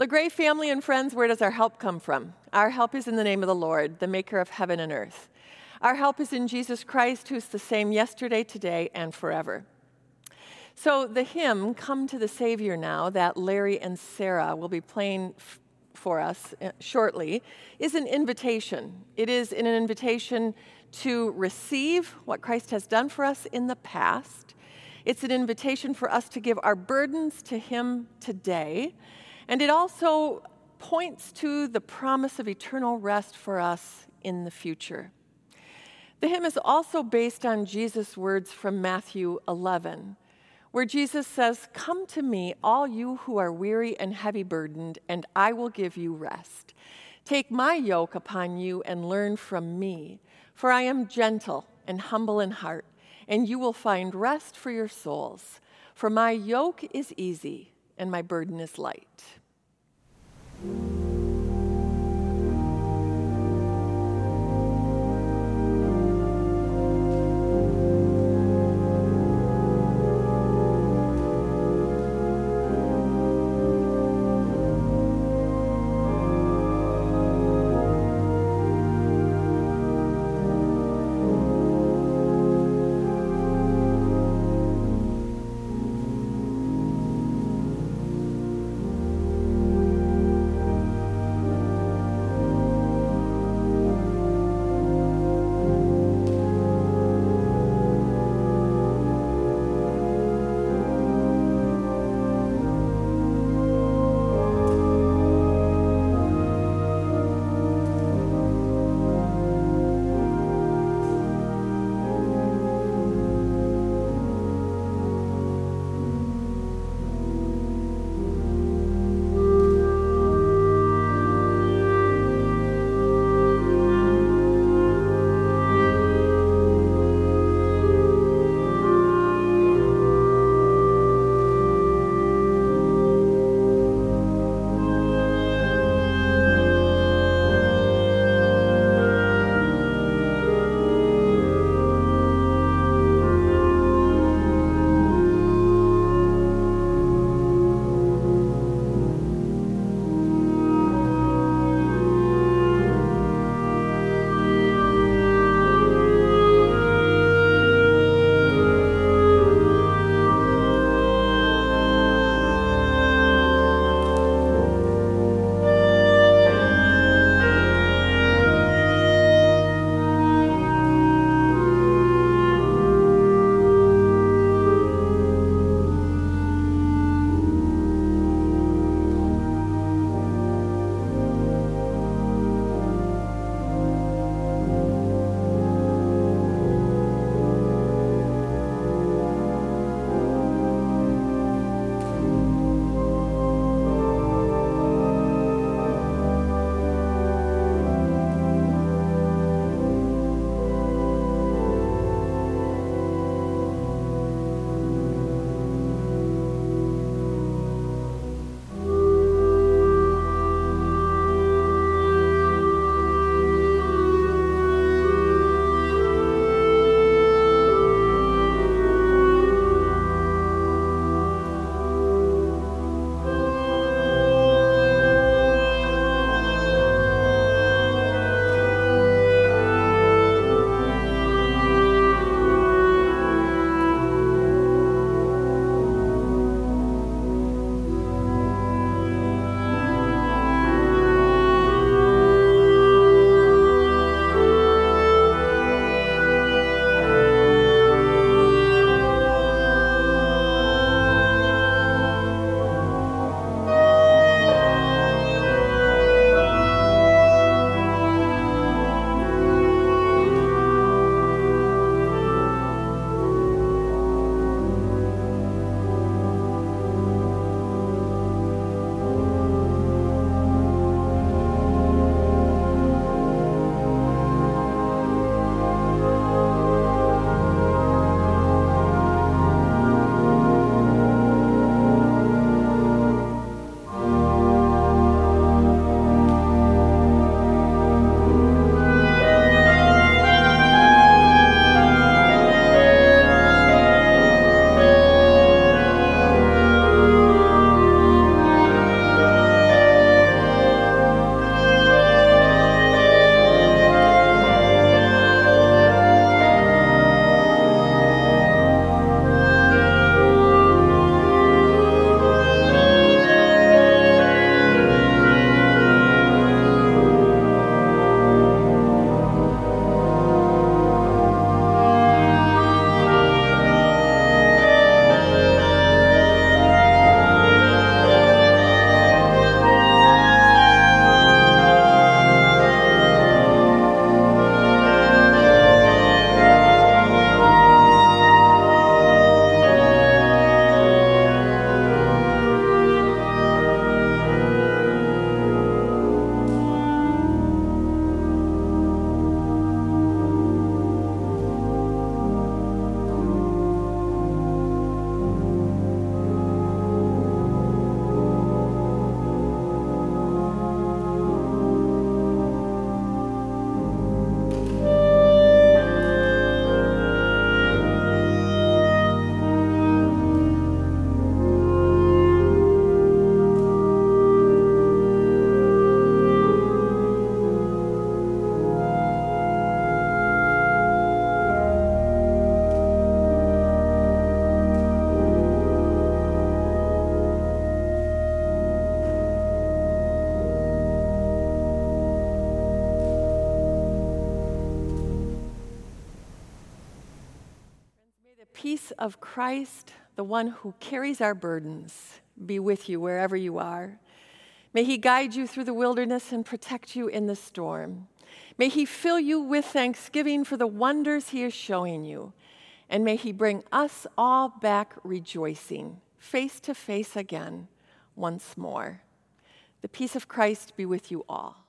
LeGray family and friends, where does our help come from? Our help is in the name of the Lord, the maker of heaven and earth. Our help is in Jesus Christ, who's the same yesterday, today, and forever. So, the hymn, Come to the Savior Now, that Larry and Sarah will be playing f- for us uh, shortly, is an invitation. It is an invitation to receive what Christ has done for us in the past. It's an invitation for us to give our burdens to Him today and it also points to the promise of eternal rest for us in the future. The hymn is also based on Jesus' words from Matthew 11, where Jesus says, Come to me, all you who are weary and heavy burdened, and I will give you rest. Take my yoke upon you and learn from me, for I am gentle and humble in heart, and you will find rest for your souls. For my yoke is easy and my burden is light. Peace of Christ, the one who carries our burdens, be with you wherever you are. May he guide you through the wilderness and protect you in the storm. May he fill you with thanksgiving for the wonders he is showing you. And may he bring us all back rejoicing, face to face again, once more. The peace of Christ be with you all.